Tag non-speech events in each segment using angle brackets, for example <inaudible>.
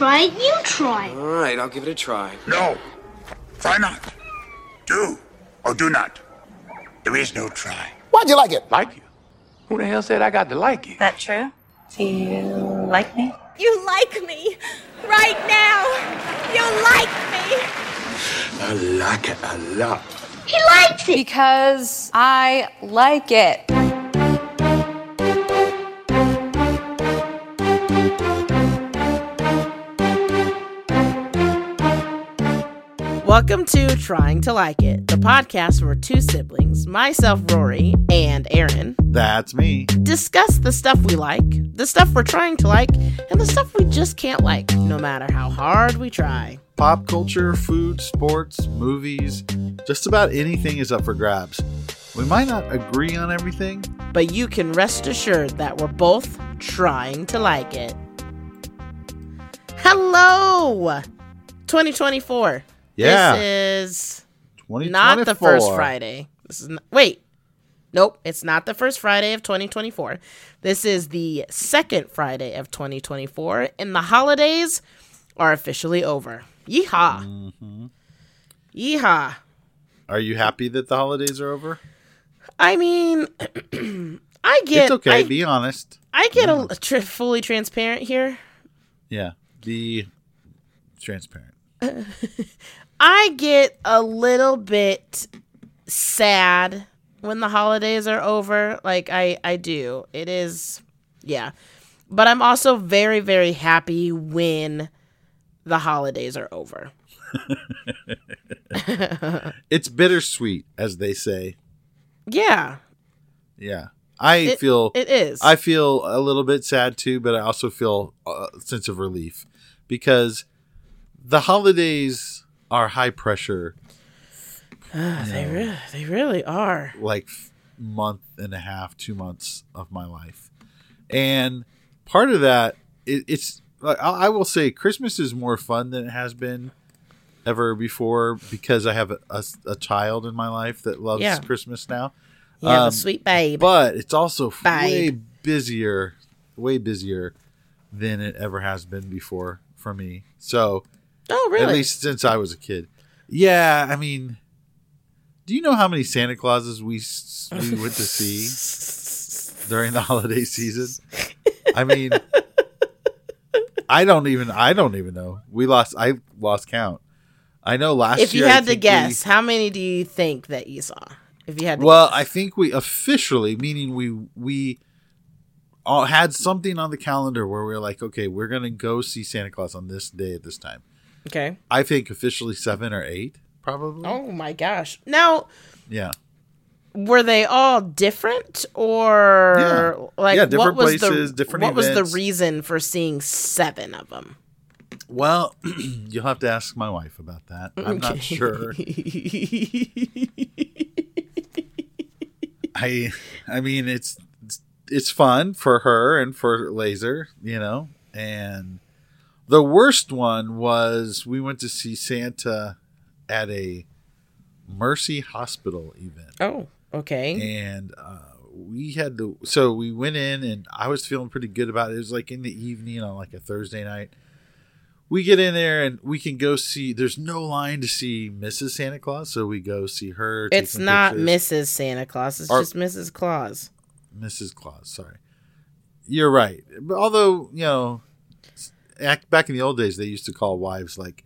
try it, you try it. All right, I'll give it a try. No. Try not. Do or do not. There is no try. Why'd you like it? Like you? Who the hell said I got to like you? That true? Do you like me? You like me right now. You like me. I like it a lot. He likes it. Because I like it. Welcome to Trying to Like It, the podcast where two siblings, myself, Rori, and Aaron, That's me. discuss the stuff we like, the stuff we're trying to like, and the stuff we just can't like, no matter how hard we try. Pop culture, food, sports, movies, just about anything is up for grabs. We might not agree on everything. But you can rest assured that we're both trying to like it. Hello! 2024. Yeah. This is not the first Friday. This is not, wait. Nope, it's not the first Friday of 2024. This is the second Friday of 2024, and the holidays are officially over. Yeehaw! Mm-hmm. Yeehaw! Are you happy that the holidays are over? I mean, <clears throat> I get. it's okay. I, be honest. I get a tr- fully transparent here. Yeah. Be transparent. <laughs> I get a little bit sad when the holidays are over. Like I I do. It is yeah. But I'm also very very happy when the holidays are over. <laughs> It's bittersweet, as they say. Yeah. Yeah. I It- feel it is. I feel a little bit sad too, but I also feel a sense of relief because the holidays are high pressure, they really they really are. like month and a half, two months of my life, and part of that it, it's like I I will say Christmas is more fun than it has been ever before because I have a, a, a child in my life that loves Yeah. Christmas now. Have Um, sweet babe. but it's also Babe. way busier, way busier than it ever has been before for me. So oh really? at least since I was a kid. Yeah, I mean, do you know how many Santa Clauses we we went to see <laughs> during the holiday season? I mean, I don't even I don't even know. We lost I lost count. I know last if you year I had to think we- guess, how many do you think that you saw? If you had to well, guess. I think we officially, meaning we we all had something on the calendar where we are like, okay, we're gonna go see Santa Claus on this day at this time. Okay. I think officially seven or eight, probably. Oh my gosh. Now, Yeah, were they all different or Yeah. like Yeah, what different was places, the different what was the reason for seeing seven of them Well, <clears throat> you'll have to ask my wife about that. I'm not sure. <laughs> I I mean it's it's fun for her and for Laser, you know. And the worst one was we went to see Santa at a Mercy Hospital event. oh okay And uh, we had to so we went in and I was feeling pretty good about it. It was like in the evening on like a Thursday night. We get in there and we can go see there's no line to see Mrs. Santa Claus, so we go see her. it's not pictures. mrs santa claus it's just mrs claus Mrs. Claus. Sorry, you're right. But although you know, back in the old days, they used to call wives like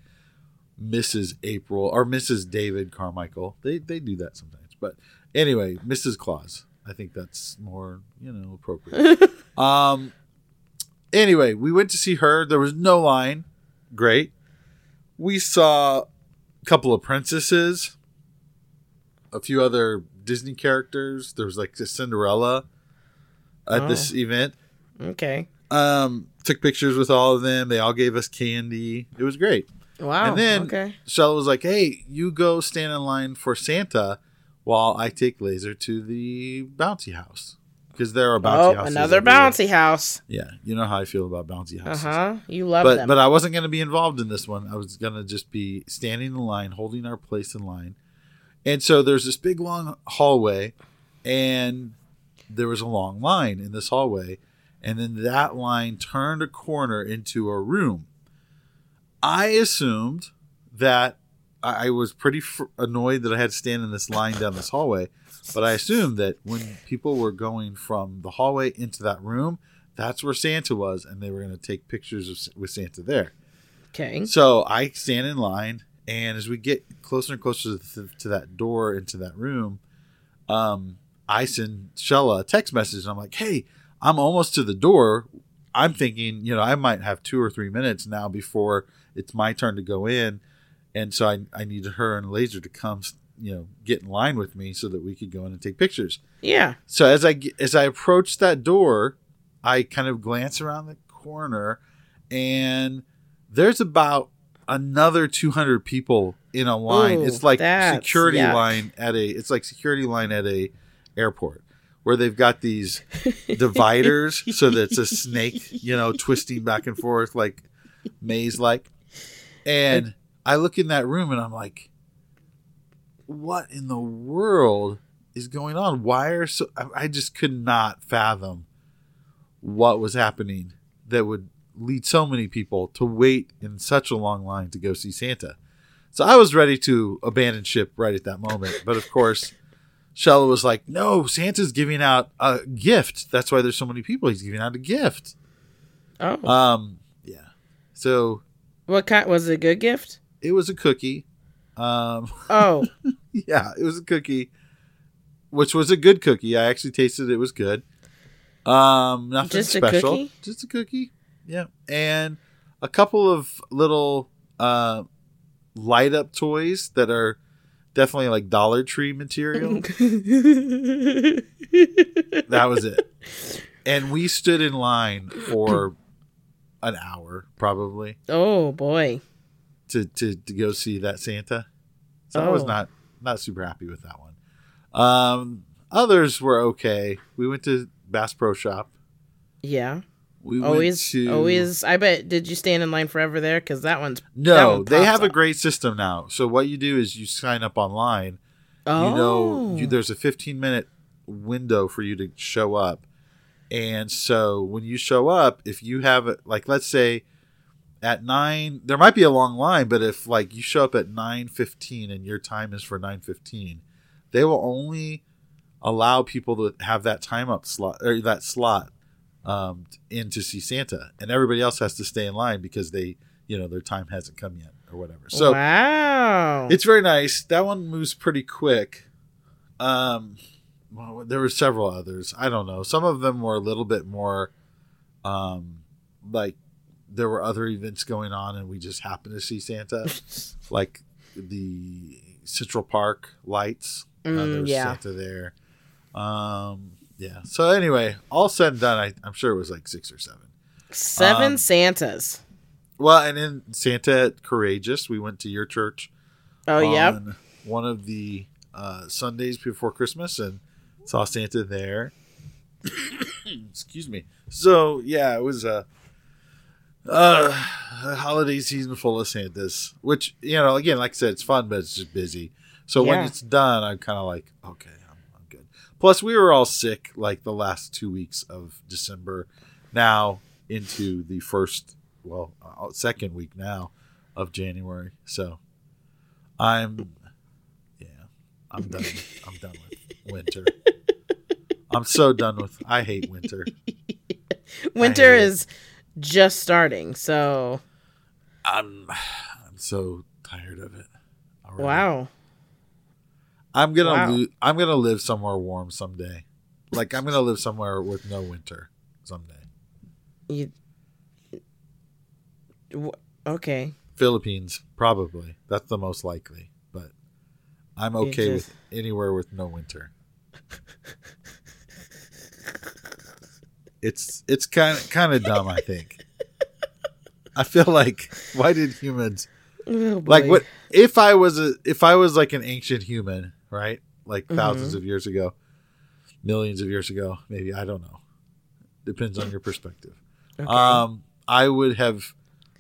Mrs. April or Mrs. David Carmichael. They they do that sometimes. But anyway, Mrs. Claus. I think that's more you know appropriate. <laughs> um. Anyway, we went to see her. There was no line. Great. We saw a couple of princesses, a few other Disney characters. There was like a Cinderella at this event. okay Um, took pictures with all of them. They all gave us candy. It was great. wow and then okay Shell was like, "Hey, you go stand in line for Santa while I take Laser to the bouncy house because there are bouncy oh houses. another everywhere. bouncy house Yeah, you know how I feel about bouncy houses. uh-huh you love But them but I wasn't going to be involved in this one. I was going to just be standing in line, holding our place in line. And so there's this big long hallway, and there was a long line in this hallway, and then that line turned a corner into a room. I assumed that I was pretty fr- annoyed that I had to stand in this line down this hallway, but I assumed that when people were going from the hallway into that room, that's where Santa was, and they were going to take pictures of, with Santa there. Okay. So I stand in line, and as we get closer and closer to, to that door into that room, um, I send Shella a text message, and I'm like, "Hey, I'm almost to the door. I'm thinking, you know, I might have two or three minutes now before it's my turn to go in, and so I I need her and Laser to come, you know, get in line with me so that we could go in and take pictures." Yeah. So as I as I approach that door, I kind of glance around the corner, and there's about another 200 people in a line. Ooh, it's like security yuck. line at a. It's like security line at a airport where they've got these <laughs> dividers so that it's a snake, you know, twisting back and forth like maze like. And I look in that room and I'm like, what in the world is going on? Why are so I- I just could not fathom what was happening that would lead so many people to wait in such a long line to go see Santa. So I was ready to abandon ship right at that moment. But of course, Shella was like, no, Santa's giving out a gift. That's why there's so many people. He's giving out a gift. Oh. Um, yeah. So what kind was it a good gift? it was a cookie. Um, Oh. <laughs> yeah, it was a cookie, which was a good cookie. I actually tasted it; it was good. Um, nothing Just a special, cookie? just a cookie. Yeah, and a couple of little uh, light up toys that are definitely like Dollar Tree material. <laughs> that was it. And we stood in line for an hour, probably, oh boy. to to, to go see that Santa. So I was Oh. not not super happy with that one. Um, others were okay. We went to Bass Pro Shop. Yeah. We Always to, always I bet did you stand in line forever there cuz that one's that No, one they have a great system now. So what you do is you sign up online. Oh. You know, you, oh. there's a 15 minute window for you to show up, and so when you show up, if you have it, like let's say at nine, there might be a long line, but if like you show up at 9:15 and your time is for 9:15, they will only allow people to have that time up slot or that slot um, in to see Santa, and everybody else has to stay in line because they, you know, their time hasn't come yet or whatever. So wow. it's very nice. That one moves pretty quick. Um, well, there were several others. I don't know. Some of them were a little bit more, um, like there were other events going on, and we just happened to see Santa, <laughs> like the Central Park lights. uh, Mm, there was yeah. Santa there. Um, yeah. So anyway, all said and done, I, I'm sure it was like six or seven. Seven um, Santas. Well, and then Santa Courageous, we went to your church Oh yeah. one of the uh, Sundays before Christmas and saw Santa there. <coughs> Excuse me. So yeah, it was a, uh, a holiday season full of Santas, which you know, again, like I said, it's fun, but it's just busy. So when it's done, I'm kind of like, okay, I'm, I'm good. Plus, we were all sick like the last two weeks of December, now into the first, well, uh, second week now of January. So I'm, yeah, I'm done. I'm done with winter. I'm so done with. I hate winter. <laughs> Winter hate it. is just starting. So I'm, I'm so tired of it. already. wow. I'm gonna Wow. lo- I'm gonna live somewhere warm someday. Like I'm gonna live somewhere with no winter someday. You okay? Philippines probably. That's the most likely. But I'm okay just- with anywhere with no winter. <laughs> It's it's kind of kind of dumb. I think. I feel like why did humans Oh, like what if I was a if I was like an ancient human, right? Like Mm-hmm. 1000s of years ago, millions of years ago, maybe I don't know. Depends on your perspective. Okay. Um, I would have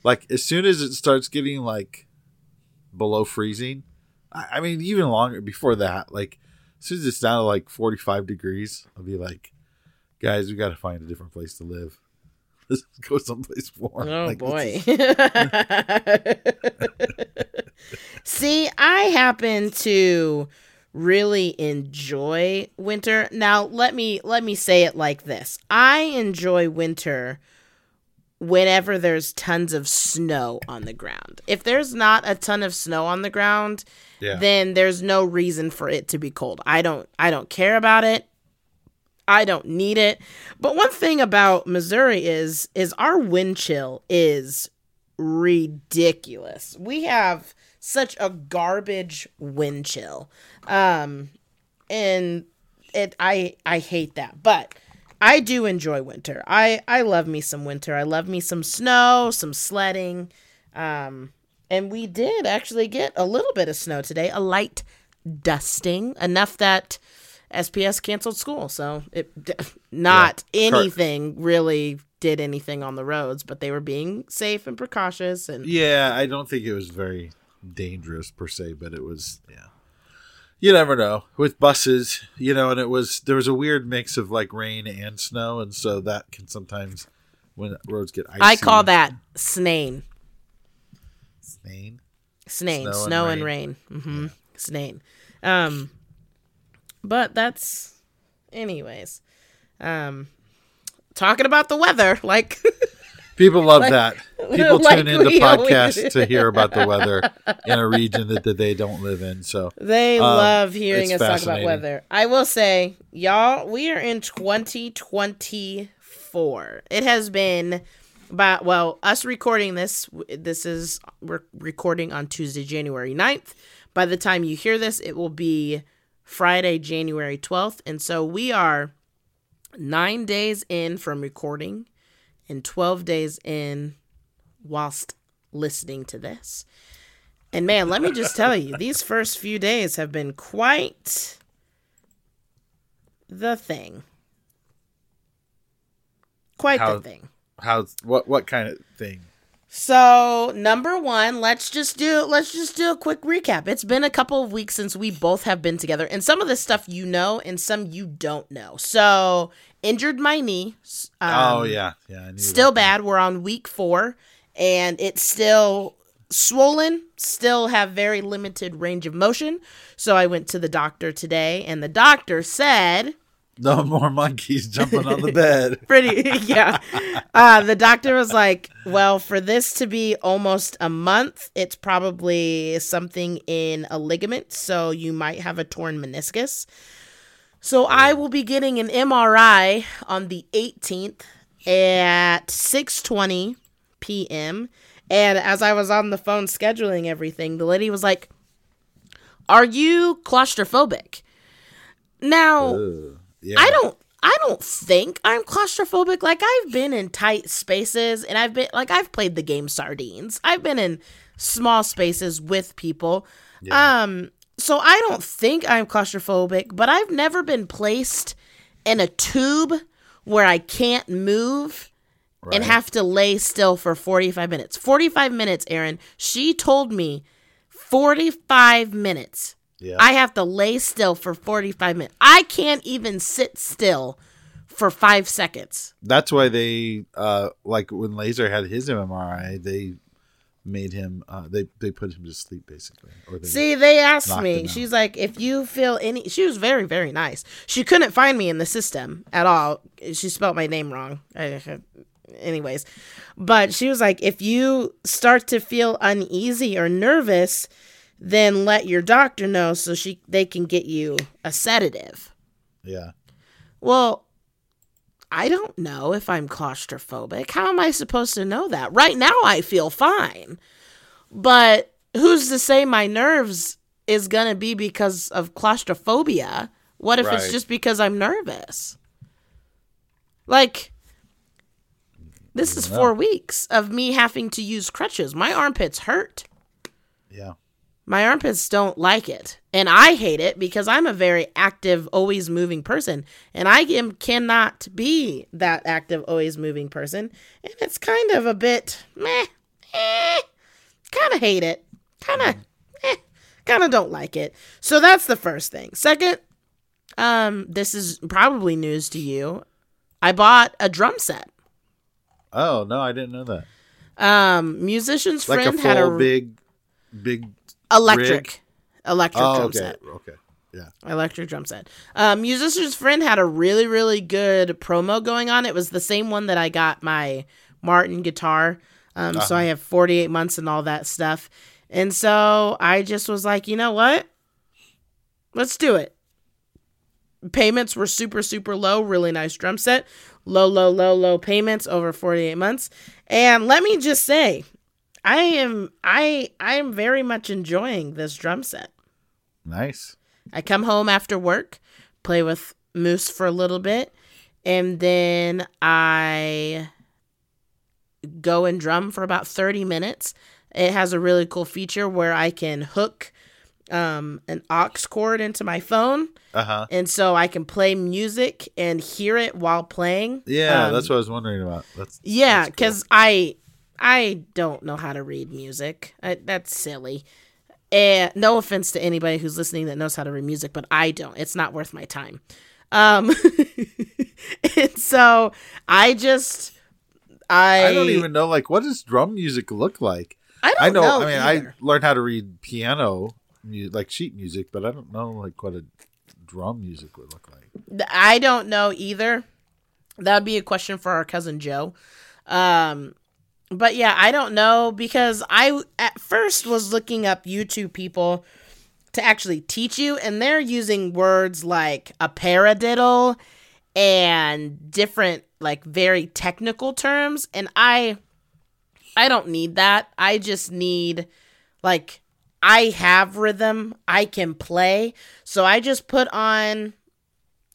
like as soon as it starts getting like below freezing. I, I mean, even longer before that. Like as soon as it's down to like forty five degrees, I'll be like, guys, we got to find a different place to live. <laughs> Let's go someplace warm. Oh Like, boy. this <laughs> See, I happen to really enjoy winter. Now, let me let me say it like this. I enjoy winter whenever there's tons of snow on the ground. If there's not a ton of snow on the ground, Yeah. then there's no reason for it to be cold. I don't I don't care about it. I don't need it. But one thing about Missouri is is our wind chill is ridiculous. We have such a garbage wind chill. Um and it I I hate that. But I do enjoy winter. I I love me some winter. I love me some snow, some sledding. Um and we did actually get a little bit of snow today, a light dusting, enough that SPS canceled school. So it <laughs> not. Anything really did anything on the roads, but they were being safe and precautious and Yeah, I don't think it was very dangerous per se, but it was yeah. You never know with buses, you know, and it was there was a weird mix of like rain and snow, and so that can sometimes when roads get icy. I call that snane. Snane. Snane, Snow snow, and and rain. Mm-hmm. Snane. Um, but that's, anyways. Um, talking about the weather, like <laughs> People love that. People like tune into podcasts always- to hear about the weather in a region that, that they don't live in. So they Um, love hearing us talk about weather. I will say, y'all, we are in 2024. It has been. But well, us recording this, this is we're recording on Tuesday, January 9th. By the time you hear this, it will be Friday, January 12th. And so we are nine days in from recording and 12 days in whilst listening to this. And man, let me just <laughs> tell you, these first few days have been quite the thing. Quite How- the thing. how's what what kind of thing? So, number 1, let's just do let's just do a quick recap. It's been a couple of weeks since we both have been together, and some of this stuff you know and some you don't know. So, injured my knee. Um, oh yeah, yeah. Still that. bad. We're on week four, and it's still swollen. Still have very limited range of motion. So I went to the doctor today, and the doctor said, No more monkeys jumping on the <laughs> bed. "Pretty, yeah." Uh, the doctor was like, "Well, for this to be almost a month, it's probably something in a ligament. So you might have a torn meniscus." So I will be getting an MRI on the 18th at 6:20 p.m. And as I was on the phone scheduling everything, the lady was like, "Are you claustrophobic?" Now, Yeah. I don't I don't think I'm claustrophobic. Like I've been in tight spaces and I've been like I've played the game Sardines. I've been in small spaces with people. Um so I don't think I'm claustrophobic, but I've never been placed in a tube where I can't move and have to lay still for 45 minutes. 45 minutes, Aaron. She told me 45 minutes. Yeah. I have to lay still for 45 minutes. I can't even sit still for five seconds. That's why they uh like when Laser had his MRI, they made him uh they they put him to sleep basically. Or they, See, they asked me. She's like, if you feel any, she was very, very nice. She couldn't find me in the system at all. She spelled my name wrong. I- Anyways, but she was like, if you start to feel uneasy or nervous, then let your doctor know so she they can get you a sedative. yeah. Well, I don't know if I'm claustrophobic. How am I supposed to know that? Right now, I feel fine. But who's to say my nerves is going to be because of claustrophobia? What if it's just because I'm nervous? Like, this is four weeks of me having to use crutches. My armpits hurt. Yeah. My armpits don't like it. And I hate it because I'm a very active, always moving person. And I am, cannot be that active, always moving person. And it's kind of a bit meh. Eh, kind of hate it. Kind of, eh, kind of don't like it. So that's the first thing. Second, um, this is probably news to you. I bought a drum set. Oh no, I didn't know that. Um, musician's Like friend a had a big, big. Electric, rig? electric Oh, drum okay, set. okay, yeah. Electric drum set. Um, musician's friend had a really really good promo going on. It was the same one that I got my Martin guitar. Um, so I have 48 months and all that stuff. And so I just was like, you know what? Let's do it. Payments were super, super low. Really nice drum set. Low, low, low, low payments over 48 months. And let me just say, I am I I am very much enjoying this drum set. Nice. I come home after work, play with Moose for a little bit, and then I go and drum for about 30 minutes. It has a really cool feature where I can hook um, an aux cord into my phone, Uh huh. and so I can play music and hear it while playing. Yeah, Um, that's what I was wondering about. That's yeah, that's cool. because I I don't know how to read music. I, that's silly. And no offense to anybody who's listening that knows how to read music, but I don't. It's not worth my time. Um, <laughs> and so I just I I don't even know like what does drum music look like. I don't I know. know I mean, either. I learned how to read piano, like sheet music, but I don't know like what a drum music would look like. I don't know either. That would be a question for our cousin Joe. Um, but yeah, I don't know because I at first was looking up YouTube people to actually teach you, and they're using words like a paradiddle and different like very technical terms, and I I don't need that. I just need like I have rhythm, I can play. So I just put on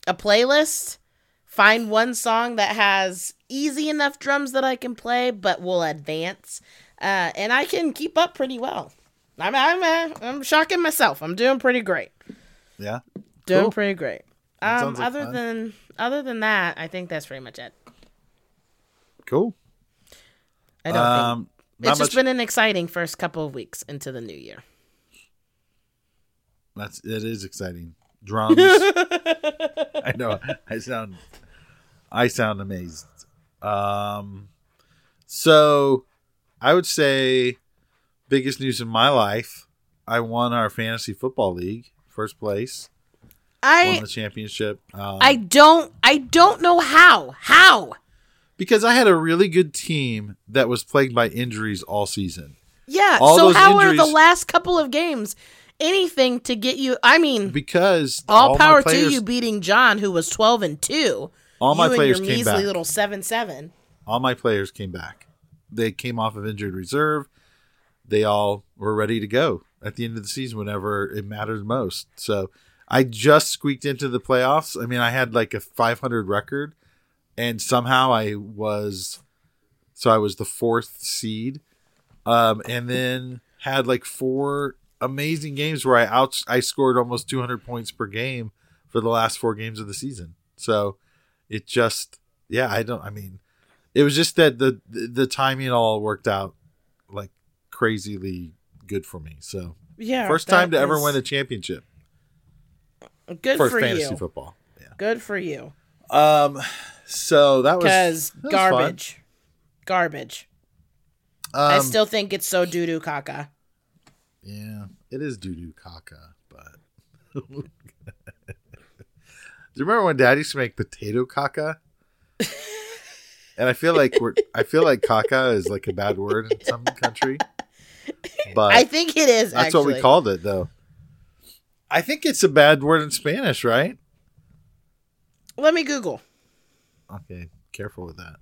a playlist, find one song that has easy enough drums that I can play, but will advance, uh, and I can keep up pretty well. I'm I'm uh, I'm shocking myself. I'm doing pretty great. Yeah. Doing Cool. pretty great. Um, like other fun. than other than that, I think that's pretty much it. Cool. I don't Um, think it's just much- been an exciting first couple of weeks into the new year. That's it is exciting. Drums. <laughs> I know. I sound I sound amazed. Um so I would say biggest news in my life, I won our fantasy football league, first place, I won the championship. Um, I don't I don't know how how. because I had a really good team that was plagued by injuries all season. Yeah. All so how are the last couple of games anything to get you? I mean, Because all, my power players, to you beating John, who was twelve and two. All my you players and your came measly back. little seven seven. all my players came back. They came off of injured reserve. They all were ready to go at the end of the season whenever it mattered most. So I just squeaked into the playoffs. I mean, I had like a 500 record, and somehow I was, so I was the fourth seed, um, and then had like four amazing games where I out I scored almost 200 points per game for the last four games of the season. So it just, yeah, I don't. I mean it was just that the the timing all worked out like crazily good for me. So Yeah. first time to ever win a championship Good for for fantasy you. football. Yeah. Good for you. Um. So that was Because was fun. garbage, garbage. Um, I still think it's so doo doo caca. yeah, it is doo doo caca, but. <laughs> Do you remember when Dad used to make potato caca? and I feel like we're I feel like caca is like a bad word in some country, but I think it is. That's what we called it, though. I think it's a bad word in Spanish, right? Let me Google. Okay, careful with that.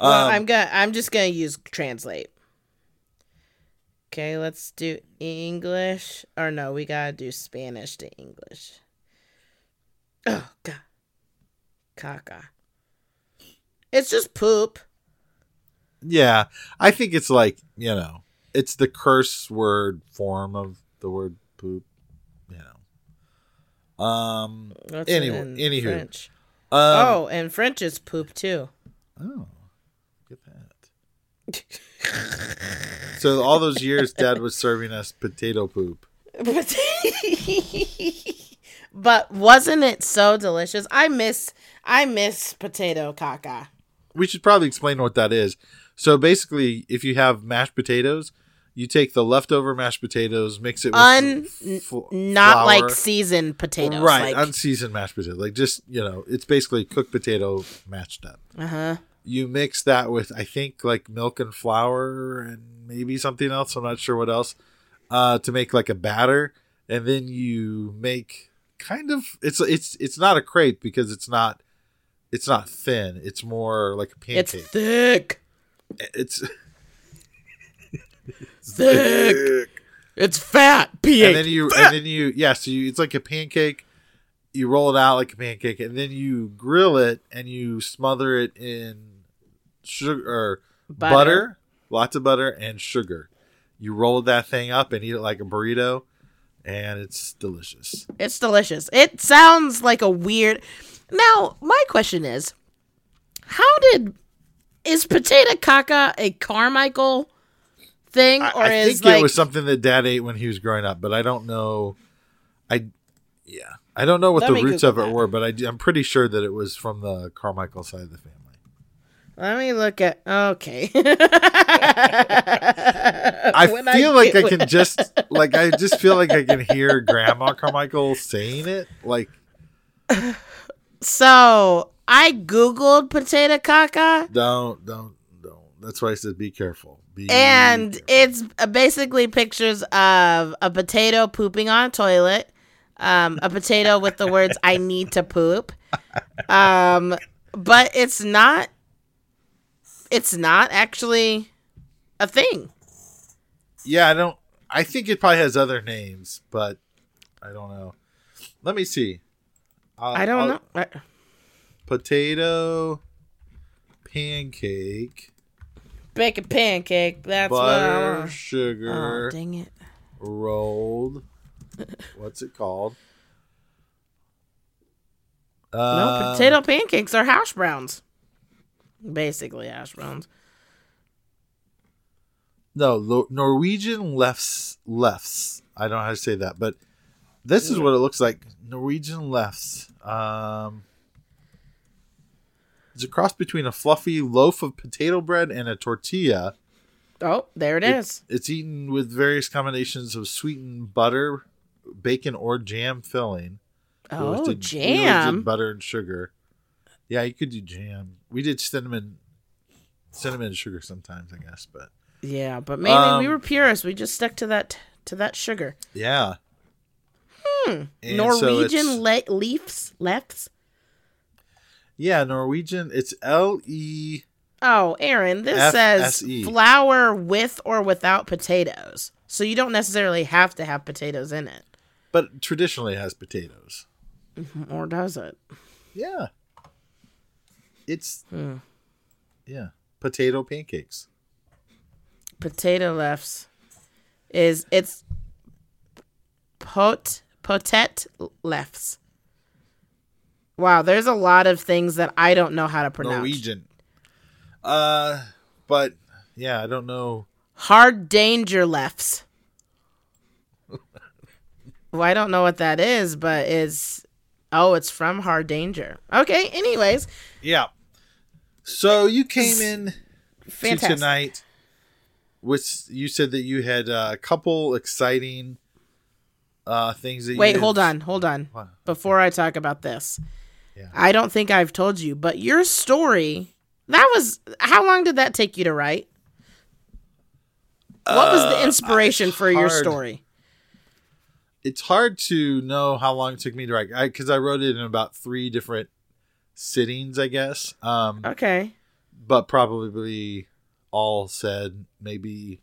Well, Um, I'm gonna. I'm just gonna use translate. Okay, let's do English. Or no, we gotta do Spanish to English. Oh god, caca. It's just poop. Yeah, I think it's like you know, it's the curse word form of the word poop. You know. Um. What's it Anyway, anywho. French? um oh, and French is poop too. oh, get that. so all those years, Dad was serving us potato poop. <laughs> But, wasn't it so delicious? I miss I miss potato caca. we should probably explain what that is. So basically, if you have mashed potatoes, you take the leftover mashed potatoes, mix it with Un- Not flour. like seasoned potatoes. right, Like, unseasoned mashed potatoes. Like just you know, it's basically cooked potato mashed up. uh huh. You mix that with I think like milk and flour and maybe something else. I'm not sure what else uh, to make like a batter, and then you make kind of it's it's it's not a crepe because it's not it's not thin. It's more like a pancake. It's thick. It's <laughs> Thick. It's fat. P and then you and then you yeah so you, it's like a pancake you roll it out like a pancake and then you grill it and you smother it in sugar or Butter. butter. lots of butter and sugar you roll that thing up and eat it like a burrito and it's delicious It's delicious. It sounds like a weird. Now, my question is, how did is potato caca a Carmichael thing, or I is think like it was something that dad ate when he was growing up but i don't know i yeah i don't know what Let the roots Google of it that. were but I, i'm pretty sure that it was from the carmichael side of the family Let me look at. Okay. <laughs> <laughs> <laughs> I feel like I can <laughs> just like I just feel like I can hear Grandma Carmichael saying it. Like So I googled potato caca, don't don't don't. That's why I said be careful. Be and careful. it's uh, basically pictures of a potato pooping on a toilet, um, a potato with the words "I need to poop," um, but it's not. It's not actually a thing. Yeah, I don't. I think it probably has other names, but I don't know. Let me see. I'll- I don't I'll- know. I- Potato pancake, Bake a pancake. That's what I butter, want. sugar, Oh, dang it. rolled. <laughs> What's it called? No, Uh, potato pancakes are hash browns. Basically, hash browns. No, Norwegian lefts lefts. I don't know how to say that, but this is what it looks like. Norwegian lefts. Um, it's a cross between a fluffy loaf of potato bread and a tortilla. Oh, there it is. It's eaten with various combinations of sweetened butter, bacon, or jam filling. Oh, did- we always jam. butter and sugar. Yeah, you could do jam. We did cinnamon, cinnamon and sugar sometimes, I guess. But Yeah, but maybe we Um, were purists. We just stuck to that to that sugar. yeah. Hmm. Norwegian le- leaves lefts. Yeah, Norwegian. It's L E. Oh, Aaron, this says flour with or without potatoes. So you don't necessarily have to have potatoes in it. But traditionally it has potatoes. Or does it? Yeah. It's Hmm. yeah, potato pancakes. Potato lefts is it's pot potet lefts. Wow, there's a lot of things that I don't know how to pronounce. Norwegian. Uh, but yeah, I don't know. Hard danger lefts. <laughs> well, I don't know what that is, but it's oh, it's from Hardanger. Okay, anyways, Yeah. So you came in to fantastic. tonight. Which you said that you had uh, a couple exciting uh things that. Wait, hold on, hold on. Before I talk about this, Yeah. I don't think I've told you, but your story that was how long did that take you to write? What was the inspiration for your Uh, story? It's hard to know how long it took me to write because I, wrote it in about three different sittings, I guess. Um, Okay. but probably all said maybe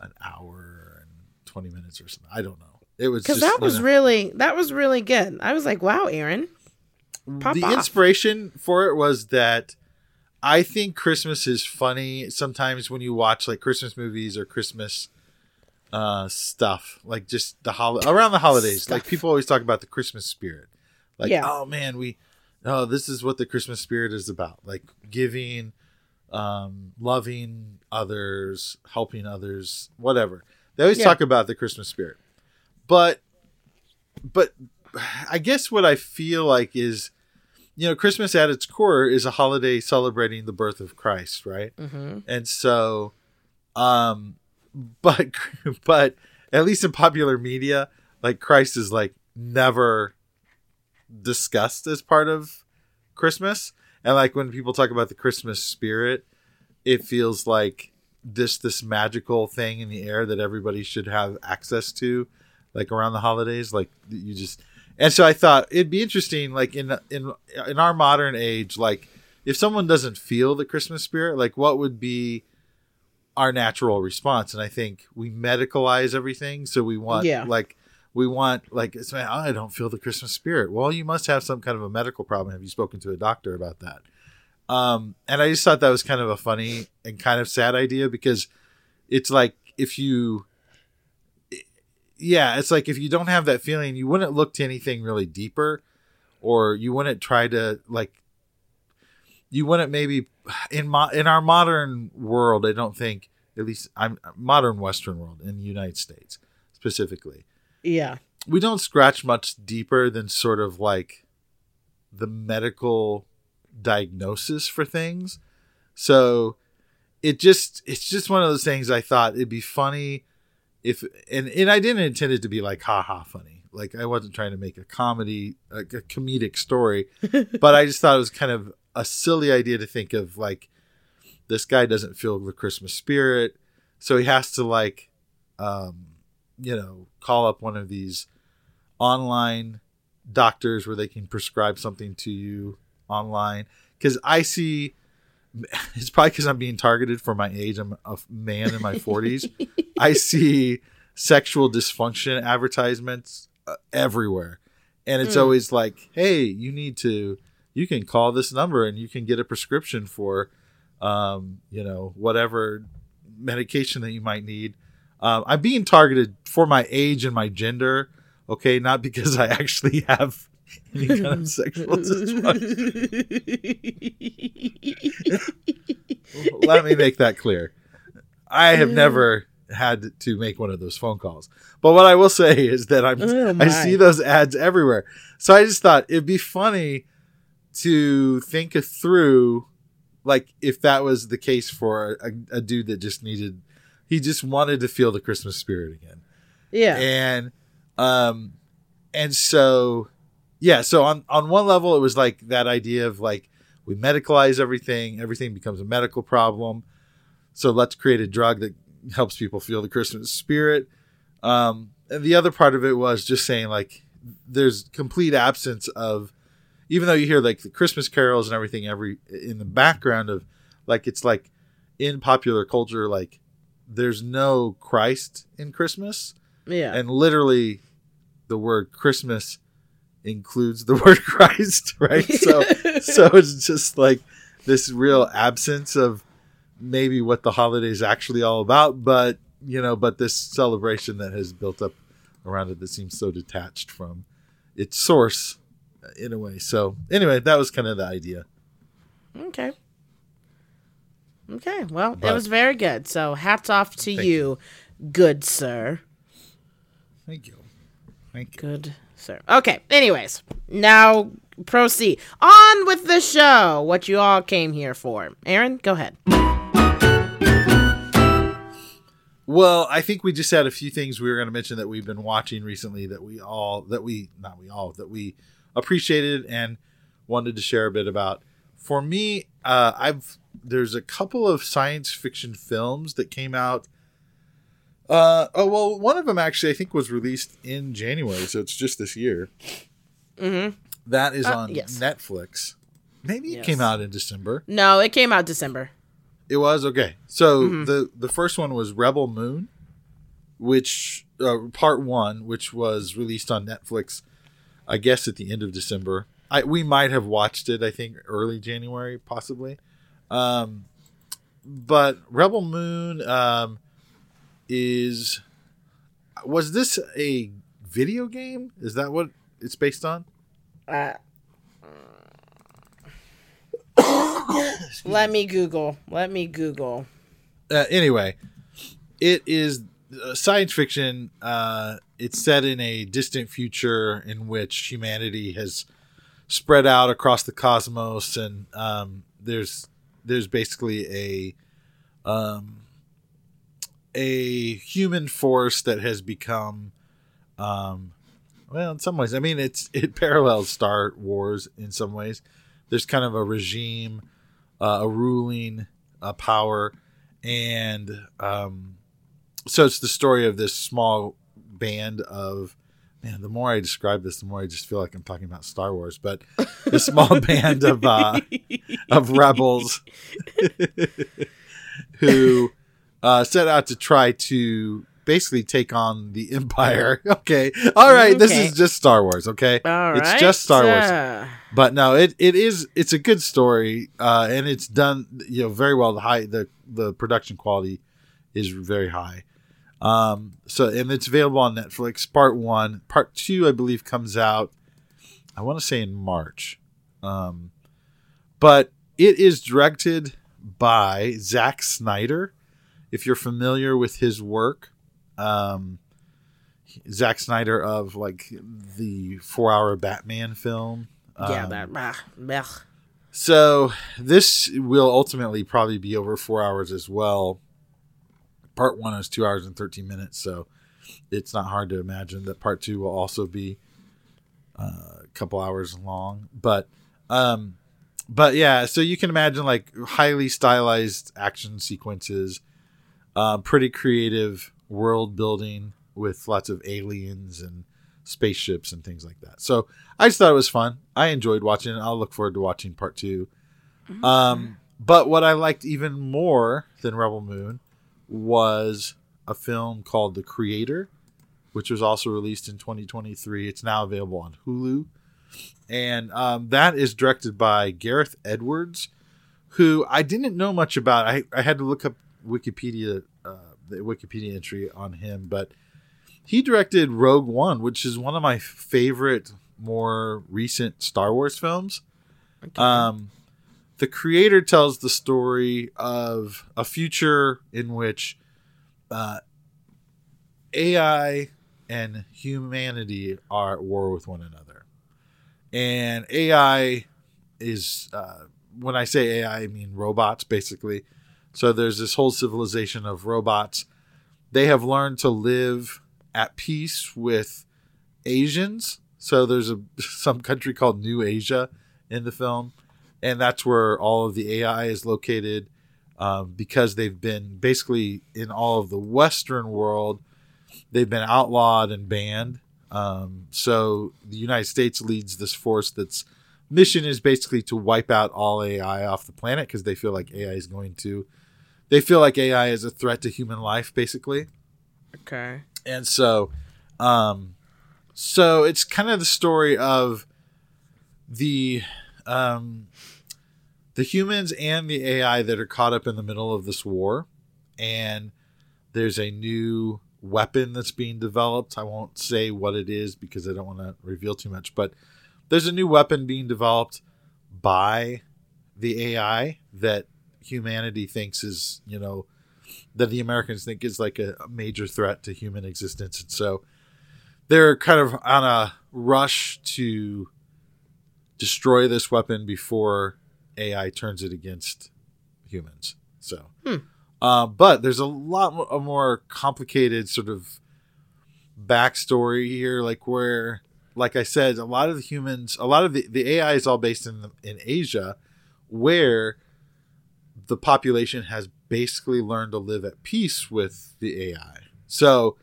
an hour and 20 minutes or something. I don't know. It was Because that was really that was really good. I was like, wow, Aaron. Pop the off. inspiration for it was that I think Christmas is funny sometimes when you watch like Christmas movies or Christmas uh stuff like just the hol- around the holidays like people always talk about the Christmas spirit like Yeah. oh man we oh this is what the Christmas spirit is about like giving um loving others helping others whatever they always Yeah. talk about the Christmas spirit but but I guess what I feel like is you know, Christmas at its core is a holiday celebrating the birth of Christ, right? Mm-hmm. And so, um, <laughs> but but at least in popular media, like Christ is like never discussed as part of Christmas. And like when people talk about the Christmas spirit, it feels like this this magical thing in the air that everybody should have access to, like around the holidays. Like you just, and so I thought it'd be interesting, like in in in our modern age, like if someone doesn't feel the Christmas spirit, like what would be our natural response? And I think we medicalize everything, so we want Yeah. like we want like it's man, I don't feel the Christmas spirit. Well, you must have some kind of a medical problem. Have you spoken to a doctor about that? Um, and I just thought that was kind of a funny and kind of sad idea because it's like if you, yeah, it's like if you don't have that feeling, you wouldn't look to anything really deeper, or you wouldn't try to like, you wouldn't maybe in mo- in our modern world. I don't think at least I'm modern Western world in the United States specifically Yeah. we don't scratch much deeper than sort of like the medical diagnosis for things. So it just it's just one of those things I thought it'd be funny if and, and I didn't intend it to be like ha ha funny. Like I wasn't trying to make a comedy like a comedic story, <laughs> but I just thought it was kind of a silly idea to think of like this guy doesn't feel the Christmas spirit, so he has to like um you know, call up one of these online doctors where they can prescribe something to you online. Because I see, <laughs> it's probably because I'm being targeted for my age. I'm a man in my <laughs> 40s. I see sexual dysfunction advertisements uh, everywhere. And it's always like, hey, you need to, you can call this number and you can get a prescription for, um, you know, whatever medication that you might need. Um, I'm being targeted for my age and my gender, okay, not because I actually have any kind of <laughs> sexual dysfunction. Let me make that clear. I have never had to make one of those phone calls. But what I will say is that I'm Oh, I see those ads everywhere. So I just thought it'd be funny to think through like if that was the case for a, a dude that just needed he just wanted to feel the Christmas spirit again. Yeah. And um and so yeah, so on on one level it was like that idea of like we medicalize everything, everything becomes a medical problem. So let's create a drug that helps people feel the Christmas spirit. Um and the other part of it was just saying like there's complete absence of even though you hear like the Christmas carols and everything every in the background of like it's like in popular culture like there's no Christ in Christmas yeah. and literally the word Christmas includes the <laughs> word Christ, right? So <laughs> so it's just like this real absence of maybe what the holiday is actually all about, but you know, but this celebration that has built up around it that seems so detached from its source uh, in a way. So anyway, that was kind of the idea. Okay. Okay. Well, it was very good. So hats off to Thank you, good sir. Thank you. Thank you. Good sir. Okay. Anyways, now proceed on with the show. What you all came here for. Aaron, go ahead. Well, I think we just had a few things we were going to mention that we've been watching recently that we all that we not we all that we appreciated and wanted to share a bit about. For me, uh, I've there's a couple of science fiction films that came out. Uh, oh well, one of them actually I think was released in January, so it's just this year. Mm-hmm. That is Uh, on yes. Netflix. Maybe it came out in December. No, it came out December. It was okay. So Mm-hmm. the the first one was Rebel Moon, which uh, part one, which was released on Netflix, I guess at the end of December. I we might have watched it. I think early January, possibly. Um, but Rebel Moon um, is was this a video game? Is that what it's based on? Uh, <coughs> let me Google. Let me Google. uh, anyway, it is uh, science fiction. Uh, it's set in a distant future in which humanity has spread out across the cosmos, and um, there's there's basically a um, a human force that has become um, well in some ways i mean it's it <laughs> parallels star wars in some ways. There's kind of a regime uh, a ruling uh, power and um, so it's the story of this small band of man the more i describe this the more i just feel like i'm talking about star wars but the small <laughs> band of uh, of rebels <laughs> who uh, set out to try to basically take on the empire. <laughs> Okay. All right. This is just star wars. Okay. All it's right. just star wars. But no it, it is it's a good story uh and it's done you know very well. The high the the production quality is very high um so and it's available on netflix part one part two i believe comes out i want to say in march um but it is directed by Zack Snyder if you're familiar with his work um Zack Snyder of like the four hour Batman film yeah, um, that. bah, bah. so this will ultimately probably be over four hours as well. Part one is two hours and thirteen minutes, so it's not hard to imagine that part two will also be uh, a couple hours long. But um, but yeah, so you can imagine like highly stylized action sequences, uh, pretty creative world building with lots of aliens and spaceships and things like that. So I just thought it was fun. I enjoyed watching it. I'll look forward to watching part 2 Um, but what I liked even more than Rebel Moon was a film called The Creator, which was also released in 2023. It's now available on Hulu. And um, that is directed by Gareth Edwards, who I didn't know much about. I, I had to look up Wikipedia, uh, the Wikipedia entry on him, but he directed Rogue One, which is one of my favorite, more recent Star Wars films. Um, the creator tells the story of a future in which uh, AI and humanity are at war with one another. And AI is, uh, when I say AI, I mean robots, basically. So there's this whole civilization of robots. They have learned to live at peace with Asians. So there's a <laughs> some country called New Asia in the film, and that's where all of the AI is located um, because they've been basically in all of the Western world, they've been outlawed and banned. Um, so the United States leads this force that's mission is basically to wipe out all AI off the planet because they feel like AI is going to. They feel like AI is a threat to human life, basically Okay. and so um so it's kind of the story of the um the humans and the AI that are caught up in the middle of this war and there's a new weapon that's being developed. I won't say what it is because I don't want to reveal too much, but there's a new weapon being developed by the AI that humanity thinks is, you know, that the Americans think is like a, major threat to human existence. And so they're kind of on a rush to destroy this weapon before AI turns it against humans. So, uh, but there's a lot a more complicated sort of backstory here, like where, like I said, a lot of the humans, a lot of the, the AI is all based in in Asia, where the population has basically learned to live at peace with the AI. So,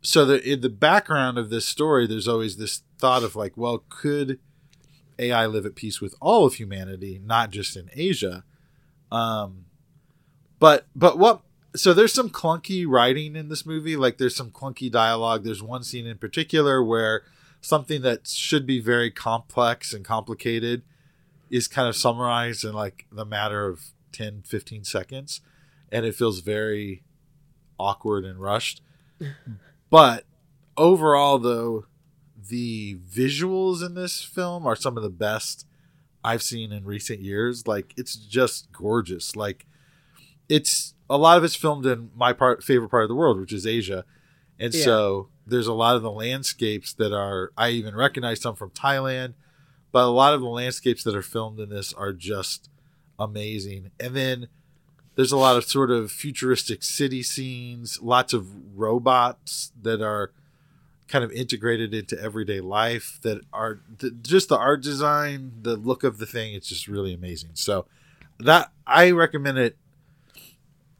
so the in the background of this story, there's always this thought of like, well, could AI live at peace with all of humanity, not just in Asia? Um, but but what? So there's some clunky writing in this movie. Like there's some clunky dialogue. There's one scene in particular where something that should be very complex and complicated is kind of summarized in like the matter of 10 15 seconds and it feels very awkward and rushed <laughs> but overall though the visuals in this film are some of the best i've seen in recent years like it's just gorgeous like it's a lot of it's filmed in my part favorite part of the world which is asia and Yeah. so there's a lot of the landscapes that are i even recognize some from thailand but a lot of the landscapes that are filmed in this are just amazing. And then there's a lot of sort of futuristic city scenes, lots of robots that are kind of integrated into everyday life that are just the art design, the look of the thing, it's just really amazing. So that I recommend it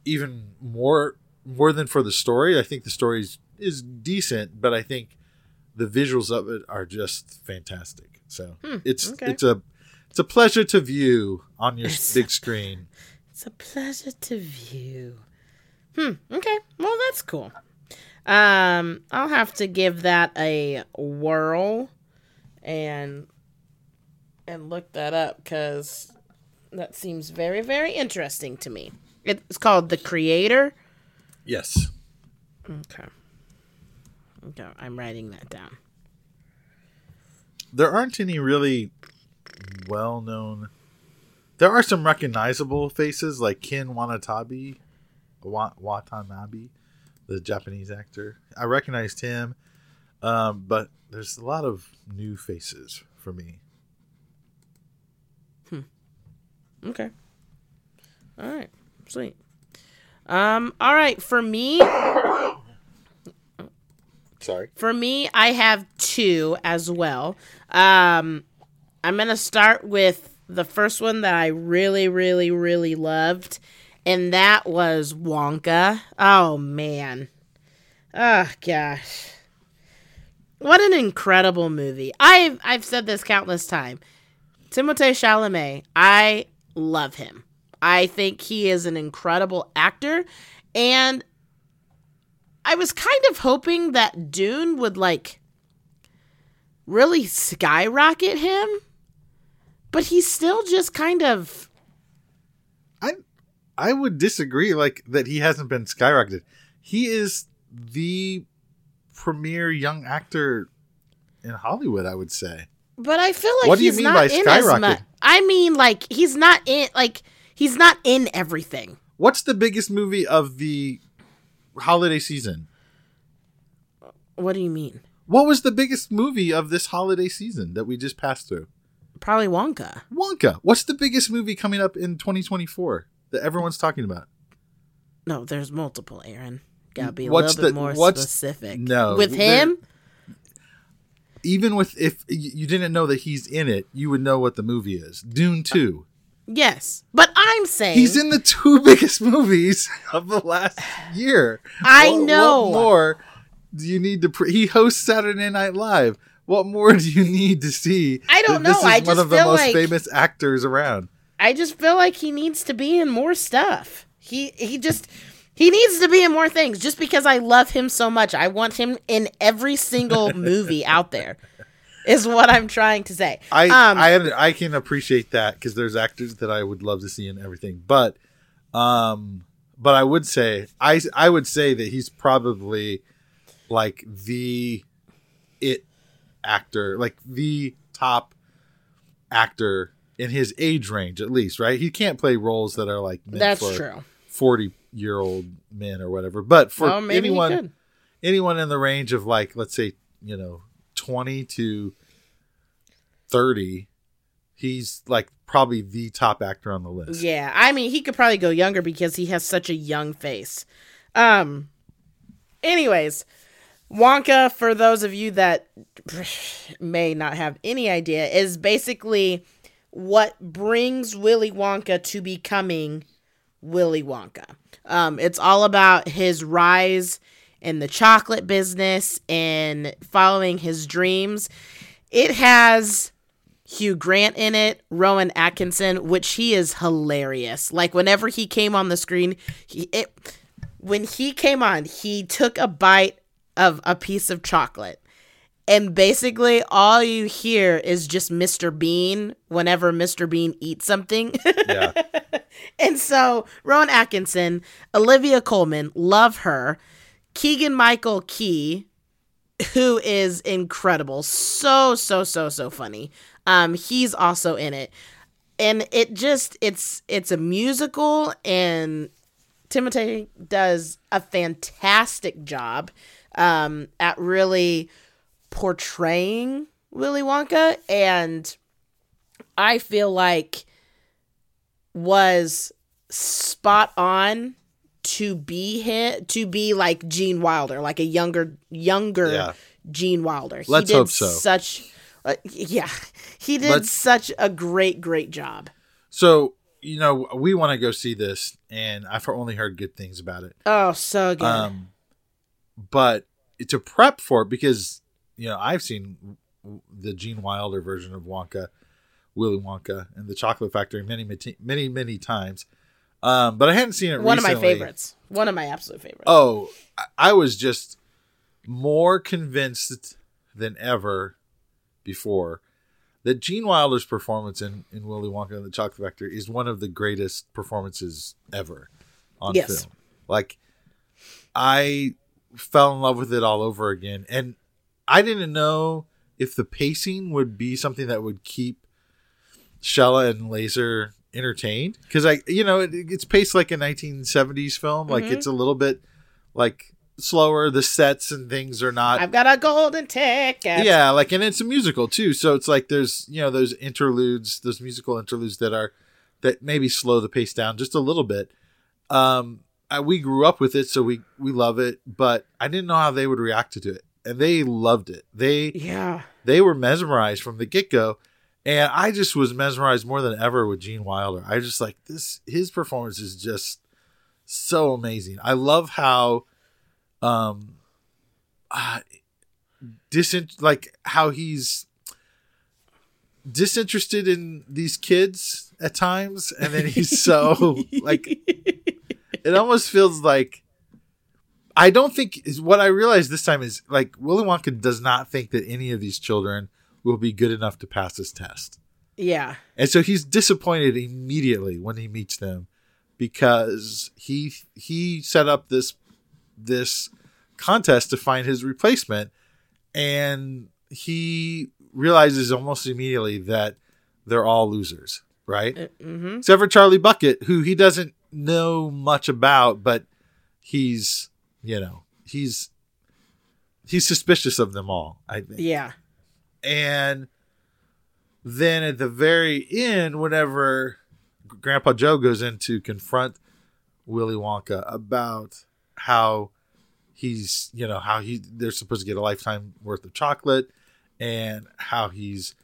even more more than for the story. I think the story is, is decent, but I think the visuals of it are just fantastic. So it's okay. it's a it's a pleasure to view on your big screen. <laughs> It's a pleasure to view. Hmm. Okay. Well, that's cool. Um, I'll have to give that a whirl, and and look that up because that seems very very interesting to me. It's called The Creator. Yes. Okay. Okay, I'm writing that down. There aren't any really well known. There are some recognizable faces like Ken Wanatabi, Wa- Watanabe, the Japanese actor. I recognized him, um, but there's a lot of new faces for me. Okay. All right. Sweet. Um. All right. For me, Sorry. For me, I have two as well. Um, I'm gonna start with the first one that I really, really, really loved, and that was Wonka. Oh man, oh gosh, what an incredible movie! I've I've said this countless times. Timothée Chalamet, I love him. I think he is an incredible actor, and I was kind of hoping that Dune would like really skyrocket him, but he's still just kind of I would disagree like that he hasn't been skyrocketed. He is the premier young actor in Hollywood, I would say. but I feel like What do you he's mean not by skyrocket? I mean like he's not in like he's not in everything. What's the biggest movie of the holiday season? What do you mean? What was the biggest movie of this holiday season that we just passed through? Probably Wonka. Wonka. What's the biggest movie coming up in 2024 that everyone's talking about? No, there's multiple, Aaron. Gotta be a What's little bit the- more what's- specific. no, With him? Even with if you didn't know that he's in it, you would know what the movie is. Dune 2. Yes. But I'm saying He's in the two <laughs> biggest movies of the last year. I What- know. What more do you need to? Pre- he hosts Saturday Night Live. What more do you need to see? I don't that This know. is I one just of the most like- famous actors around. I just feel like he needs to be in more stuff. He he just he needs to be in more things just because I love him so much. I want him in every single <laughs> movie out there. Is what I'm trying to say. I um I I can appreciate that because there's actors that I would love to see in everything, but um, but I would say I I would say that he's probably like the it actor, like the top actor in his age range at least, right? He can't play roles that are like that's for true. forty year old men or whatever. But for Well, anyone anyone in the range of like let's say you know 20 to 30 he's like probably the top actor on the list Yeah, I mean he could probably go younger because he has such a young face. Um anyways, Wonka for those of you that <sighs> may not have any idea is basically what brings Willy Wonka to becoming Willy Wonka. Um it's all about his rise in the chocolate business and following his dreams. It has Hugh Grant in it, Rowan Atkinson, which he is hilarious. Like whenever he came on the screen, he it when he came on, he took a bite of a piece of chocolate. And basically all you hear is just Mr. Bean whenever Mr. Bean eats something. <laughs> yeah And so Rowan Atkinson, Olivia Colman, love her. Keegan Michael Key, who is incredible, so so so so funny. Um, he's also in it, and it just it's it's a musical, and Timothy does a fantastic job um, at really portraying Willy Wonka and I feel like was spot on to be hit to be like Gene Wilder, like a younger younger Yeah. Gene Wilder. He Let's did hope so. Such uh, yeah, he did Let's- such a great great job. So you know we want to go see this, and I've only heard good things about it. Oh, so good. Um, but to prep for it because you know I've seen the Gene Wilder version of Wonka, Willy Wonka, and the Chocolate Factory many many many many times. Um, but I hadn't seen it. One of my favorites. One of my absolute favorites. Oh, I- I was just more convinced than ever before that Gene Wilder's performance in, in Willy Wonka and the Chocolate Factory is one of the greatest performances ever on Yes. film. Like, I fell in love with it all over again. And I didn't know if the pacing would be something that would keep Shella and Laser entertained because I, you know, it, it's paced like a 1970s film. Like it's a little bit like slower. The sets and things are not. I've got a golden ticket. yeah, like and it's a musical too. So it's like there's you know those interludes, those musical interludes that are that maybe slow the pace down just a little bit. Um, I, we grew up with it, so we we love it, but I didn't know how they would react to it, and they loved it. They Yeah. they were mesmerized from the get go. And I just was mesmerized more than ever with Gene Wilder. I just like this his performance is just so amazing. I love how um uh, disint like how he's disinterested in these kids at times and then he's so <laughs> like it almost feels like I don't think is what I realized this time is like Willy Wonka does not think that any of these children will be good enough to pass this test. Yeah. And so he's disappointed immediately when he meets them because he he set up this this contest to find his replacement and he realizes almost immediately that they're all losers, right? Mm-hmm. Except for Charlie Bucket, who he doesn't know much about, but he's you know he's he's suspicious of them all. I think Yeah. and then at the very end, whenever Grandpa Joe goes in to confront Willy Wonka about how he's, you know, how he they're supposed to get a lifetime worth of chocolate and how he's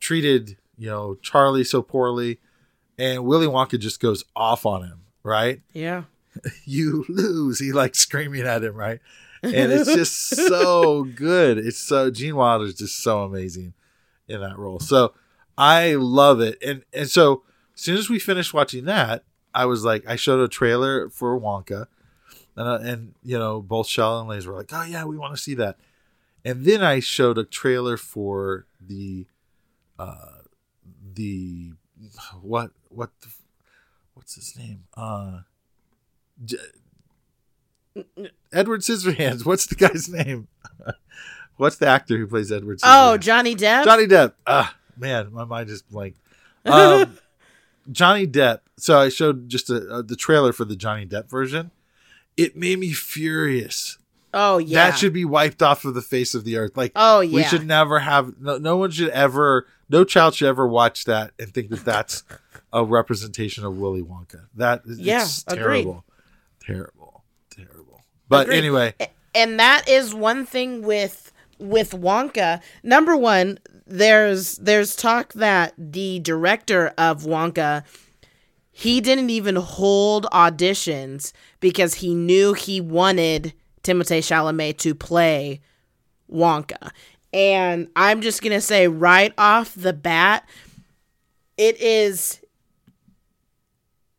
treated, you know, Charlie so poorly, and Willy Wonka just goes off on him, right? Yeah. <laughs> you lose. He like screaming at him, right? And it's just so <laughs> good. It's so Gene Wilder is just so amazing in that role. So I love it. And and so as soon as we finished watching that, I was like, I showed a trailer for Wonka, and uh, and you know both Shell and Lays were like, oh yeah, we want to see that. And then I showed a trailer for the, uh, the what what the, what's his name? Uh, Edward Scissorhands. What's the guy's <laughs> name? What's the actor who plays Edward? Scissorhands? Oh, Johnny Depp. Johnny Depp. Ah, man, my mind just blanked. Um, <laughs> Johnny Depp. So I showed just a, uh, the trailer for the Johnny Depp version. It made me furious. oh yeah. That should be wiped off of the face of the earth. Like, Oh, yeah, we should never have. No, no one should ever. No child should ever watch that and think that that's <laughs> a representation of Willy Wonka. That is Yeah, terrible, terrible, terrible. But Agreed. anyway, and that is one thing with with Wonka. Number one, there's there's talk that the director of Wonka he didn't even hold auditions because he knew he wanted Timothée Chalamet to play Wonka. And I'm just going to say right off the bat it is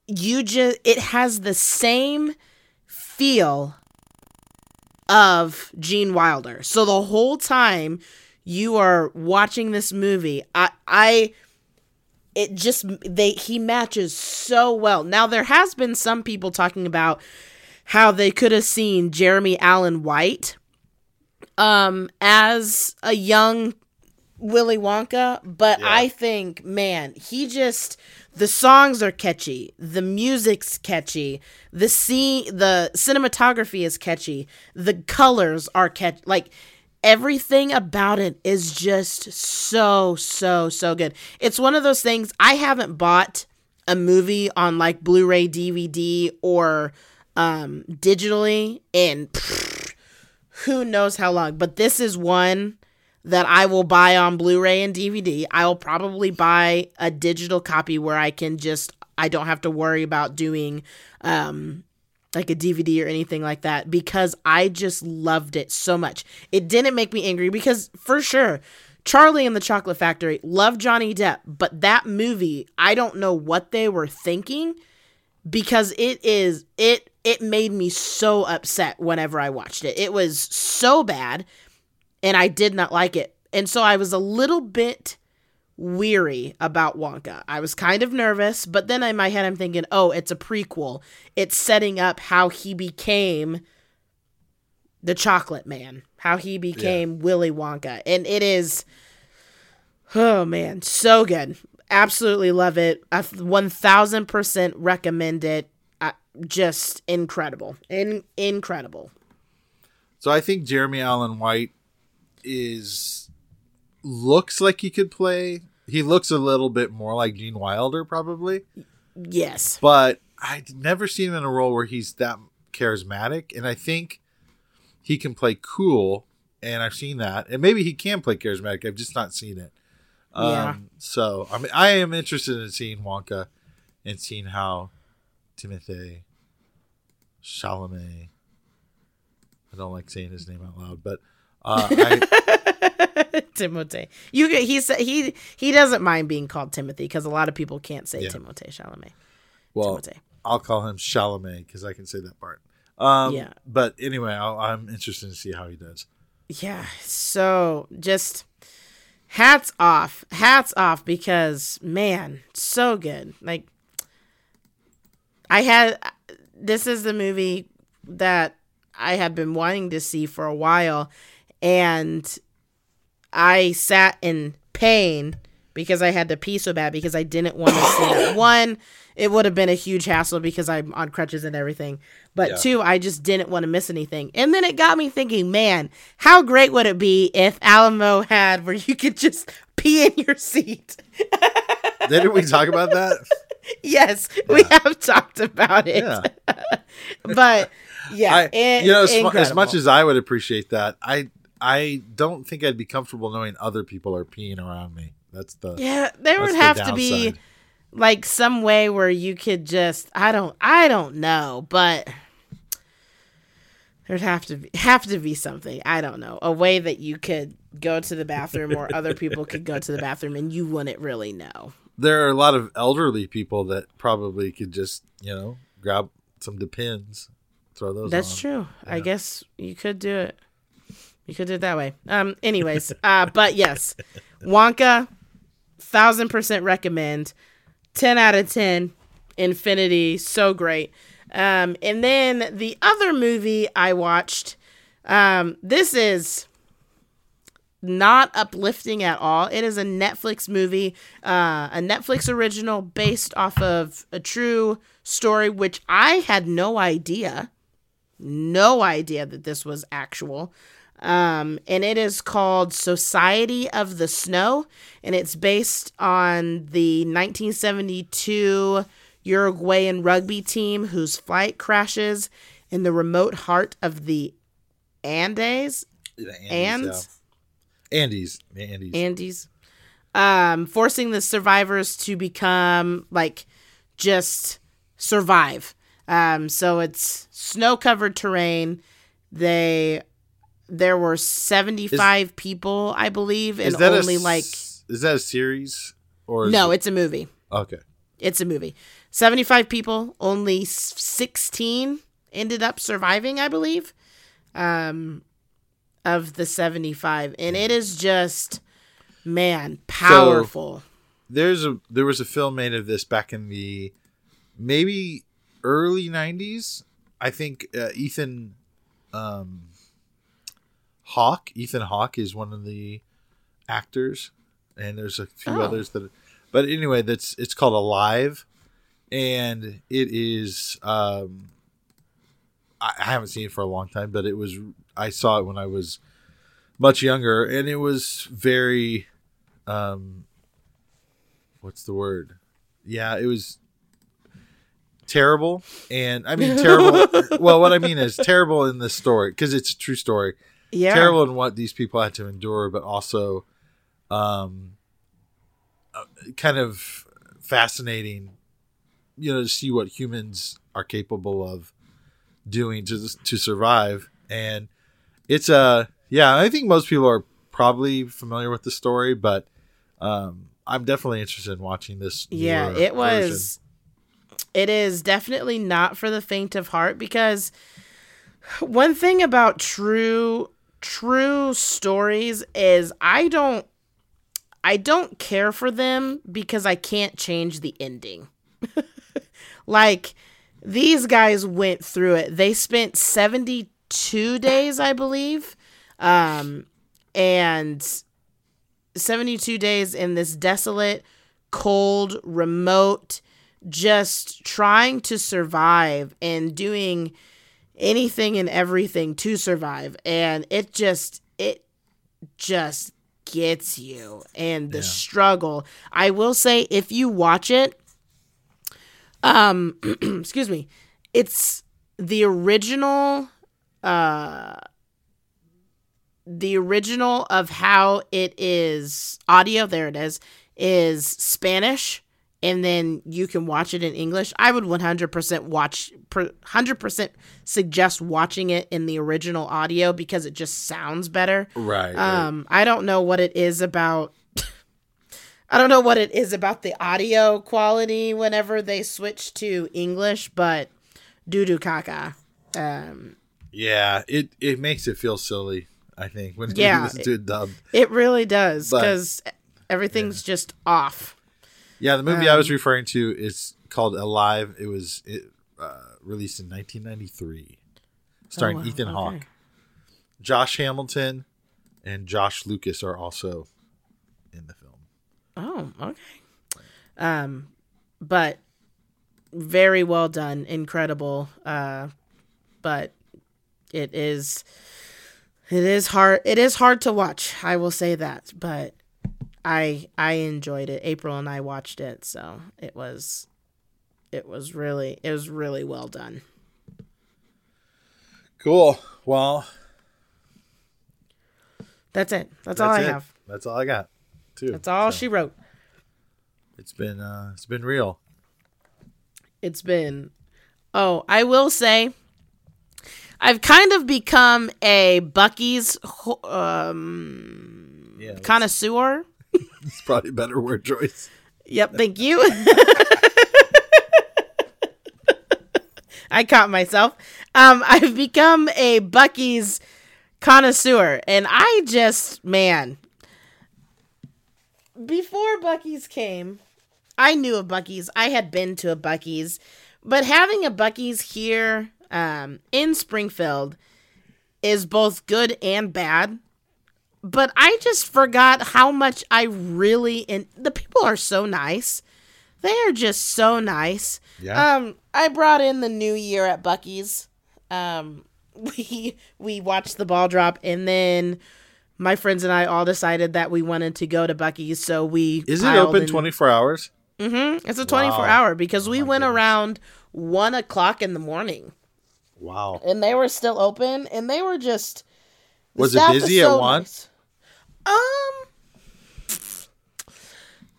you just it has the same feel of Gene Wilder. So the whole time you are watching this movie, I I it just they he matches so well. Now there has been some people talking about how they could have seen Jeremy Allen White um as a young Willy Wonka, but I think man, he just the songs are catchy, the music's catchy, the scene, the cinematography is catchy, the colors are catch like everything about it is just so so so good. It's one of those things I haven't bought a movie on like Blu-ray, DVD or um digitally in who knows how long, but this is one that I will buy on Blu-ray and DVD. I'll probably buy a digital copy where I can just I don't have to worry about doing um like a DVD or anything like that because I just loved it so much. It didn't make me angry because for sure Charlie and the Chocolate Factory love Johnny Depp, but that movie, I don't know what they were thinking because it is it it made me so upset whenever I watched it. It was so bad and I did not like it. And so I was a little bit weary about Wonka. I was kind of nervous, but then in my head I'm thinking, "Oh, it's a prequel. It's setting up how he became the chocolate man, how he became Willy Wonka." And it is oh man, so good. Absolutely love it. I 1000% recommend it. Just incredible. In- incredible. So I think Jeremy Allen White is looks like he could play. He looks a little bit more like Gene Wilder, probably, Yes. but I've never seen him in a role where he's that charismatic. And I think he can play cool, and I've seen that. And maybe he can play charismatic. I've just not seen it. Um, Yeah. So I mean, I am interested in seeing Wonka and seeing how Timothy Chalamet. I don't like saying his name out loud, but uh, I, <laughs> Timothy. You he said he he doesn't mind being called Timothy because a lot of people can't say Yeah. Timothy Chalamet. well, Timothy. I'll call him Chalamet because I can say that part. Um, Yeah. But anyway, I'll, I'm interested to see how he does. Yeah. So just hats off, hats off because man, so good. Like I had this is the movie that I had been wanting to see for a while and I sat in pain because I had to pee so bad because I didn't want to see it. <coughs> One, it would have been a huge hassle because I'm on crutches and everything. But Yeah. two, I just didn't want to miss anything. And then it got me thinking, man, how great would it be if Alamo had where you could just pee in your seat? <laughs> Didn't we talk about that? <laughs> yes, we have talked about it. Yeah. <laughs> but yeah, I, it- you know, as, as much as I would appreciate that, I I don't think I'd be comfortable knowing other people are peeing around me. That's the Yeah, there would the have to be like some way where you could just I don't I don't know, but there'd have to be have to be something. I don't know. A way that you could go to the bathroom or other people could go to the bathroom and you wouldn't really know. There are a lot of elderly people that probably could just you know grab some Depends, throw those. That's on. true. I guess you could do it. You could do it that way. Um. Anyways, uh. But yes, Wonka, thousand percent recommend. Ten out of ten. Infinity, so great. Um. And then the other movie I watched. Um. This is not uplifting at all. It is a Netflix movie, uh, a Netflix original based off of a true story, which I had no idea, no idea that this was actual. Um, and it is called Society of the Snow, and it's based on the 1972 Uruguayan rugby team whose flight crashes in the remote heart of the Andes. The Andes. Andes, Andes. Andes, um, forcing the survivors to become like just survive. Um, so it's snow covered terrain. They there were seventy five people, I believe, and is only a, like Is that a series or no, it- it's a movie. okay. It's a movie. Seventy five people, only sixteen ended up surviving, I believe. Um, of the seventy five, and it is just man powerful. There's a there was a film made of this back in the maybe early '90s. I think uh, Ethan um, Hawke. Ethan Hawke is one of the actors, and there's a few Oh. others that. But anyway, that's it's called Alive, and it is. Um, I, I haven't seen it for a long time, but it was. I saw it when I was much younger, and it was very, um, what's the word? Yeah, it was terrible, and I mean terrible. <laughs> well, what I mean is terrible in this story because it's a true story. Yeah. Terrible in what these people had to endure, but also, um, uh, kind of fascinating. You know, to see what humans are capable of doing to to survive, and it's a yeah. I think most people are probably familiar with the story, but um, I'm definitely interested in watching this. Yeah, it was. version. It is definitely not for the faint of heart because one thing about true true stories is I don't I don't care for them because I can't change the ending. <laughs> like these guys went through it. They spent 72 days, I believe. Um and 72 days in this desolate, cold, remote, just trying to survive and doing anything and everything to survive. And it just, it just gets you. And the struggle. I will say, if you watch it, um, <clears throat> excuse me, it's the original, uh, the original of how it is audio there it is is spanish and then you can watch it in english i would 100% watch 100% suggest watching it in the original audio because it just sounds better right. right. um i don't know what it is about <laughs> i don't know what it is about the audio quality whenever they switch to english but doo doo caca um Yeah, it it makes it feel silly. I think when Yeah, you listen to it dubbed. It really does because everything's just off. Yeah, the movie I Um, was referring to is called Alive. It was it, uh, released in 1993, starring Oh, wow, Ethan okay. Hawke, Josh Hamilton, and Josh Lucas are also in the film. Oh, okay. Um, but very well done, incredible. Uh, but it is, it is hard. It is hard to watch. I will say that, but I I enjoyed it. April and I watched it, so it was, it was really it was really well done. Cool. Well, That's it. That's, all I it. have. That's all I got. Too. That's all So, she wrote. It's been uh, it's been real. it's been oh i will say i've kind of become a Buc-ee's um Yeah, that's, connoisseur <laughs> it's probably a better word choice. yep thank you i caught myself um i've become a Buc-ee's connoisseur and i just man before Buc-ee's came I knew of Buc-ee's. I had been to a Buc-ee's, but having a Buc-ee's here um, in Springfield is both good and bad. But I just forgot how much I really and the people are so nice. They are just so nice. Yeah. Um, I brought in the new year at Buc-ee's. Um, <laughs> we we watched the ball drop, and then my friends and I all decided that we wanted to go to Buc-ee's. So we Is it open 24 hours? Mm-hmm. It's a 24 Wow. hour because we my went goodness. around one o'clock in the morning Wow. and they were still open and they were just. Was it busy is at once? nice. Um,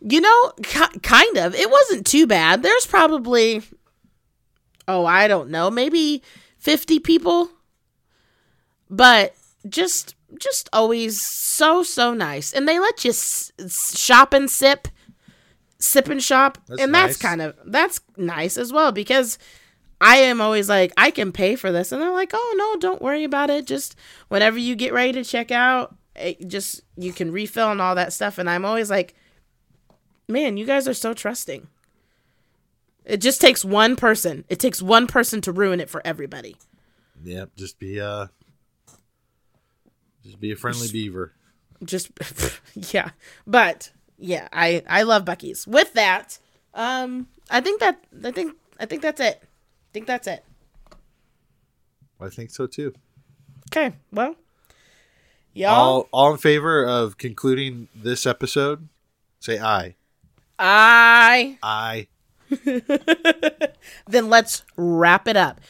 you know, ki- kind of. It wasn't too bad. There's probably, oh, I don't know, maybe 50 people, but just just always so so nice and they let you s- shop and sip sip and shop That's and that's nice. kind of that's nice as well because i am always like i can pay for this and they're like oh no don't worry about it just whenever you get ready to check out it just you can refill and all that stuff. And i'm always like man you guys are so trusting. It just takes one person. It takes one person to ruin it for everybody. Yep. Just be uh, just be a friendly beaver. just <laughs> yeah. But yeah i i love Buc-ee's. With that um i think that i think i think that's it. I think that's it. I think so too. okay well Y'all, All all in favor of concluding this episode? Say aye. Aye. Aye. <laughs> then let's wrap it up.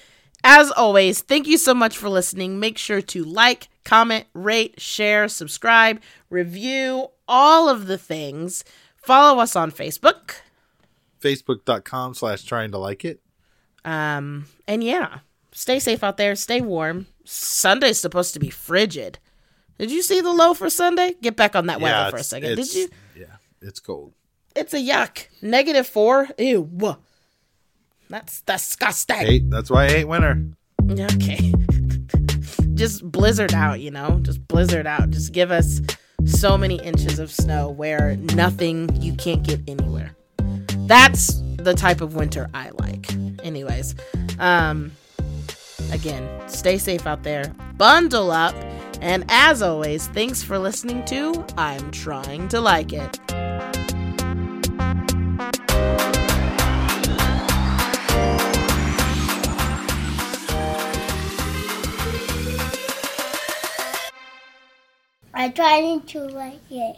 As always, thank you so much for listening. Make sure to like, comment, rate, share, subscribe, review, all of the things. Follow us on Facebook. Facebook.com slash trying to like it. Um, and yeah, stay safe out there. Stay warm. Sunday's supposed to be frigid. Did you see the low for Sunday? Get back on that weather for a second. Did you? Yeah, it's cold. It's a yuck. Negative four. Ew. That's disgusting. Hate. That's why I hate winter. Okay. <laughs> Just blizzard out, you know? Just blizzard out. Just give us so many inches of snow where nothing you can't get anywhere. That's the type of winter I like. Anyways, um again, stay safe out there. Bundle up. And as always, thanks for listening to I'm trying to like it. I tried to like it.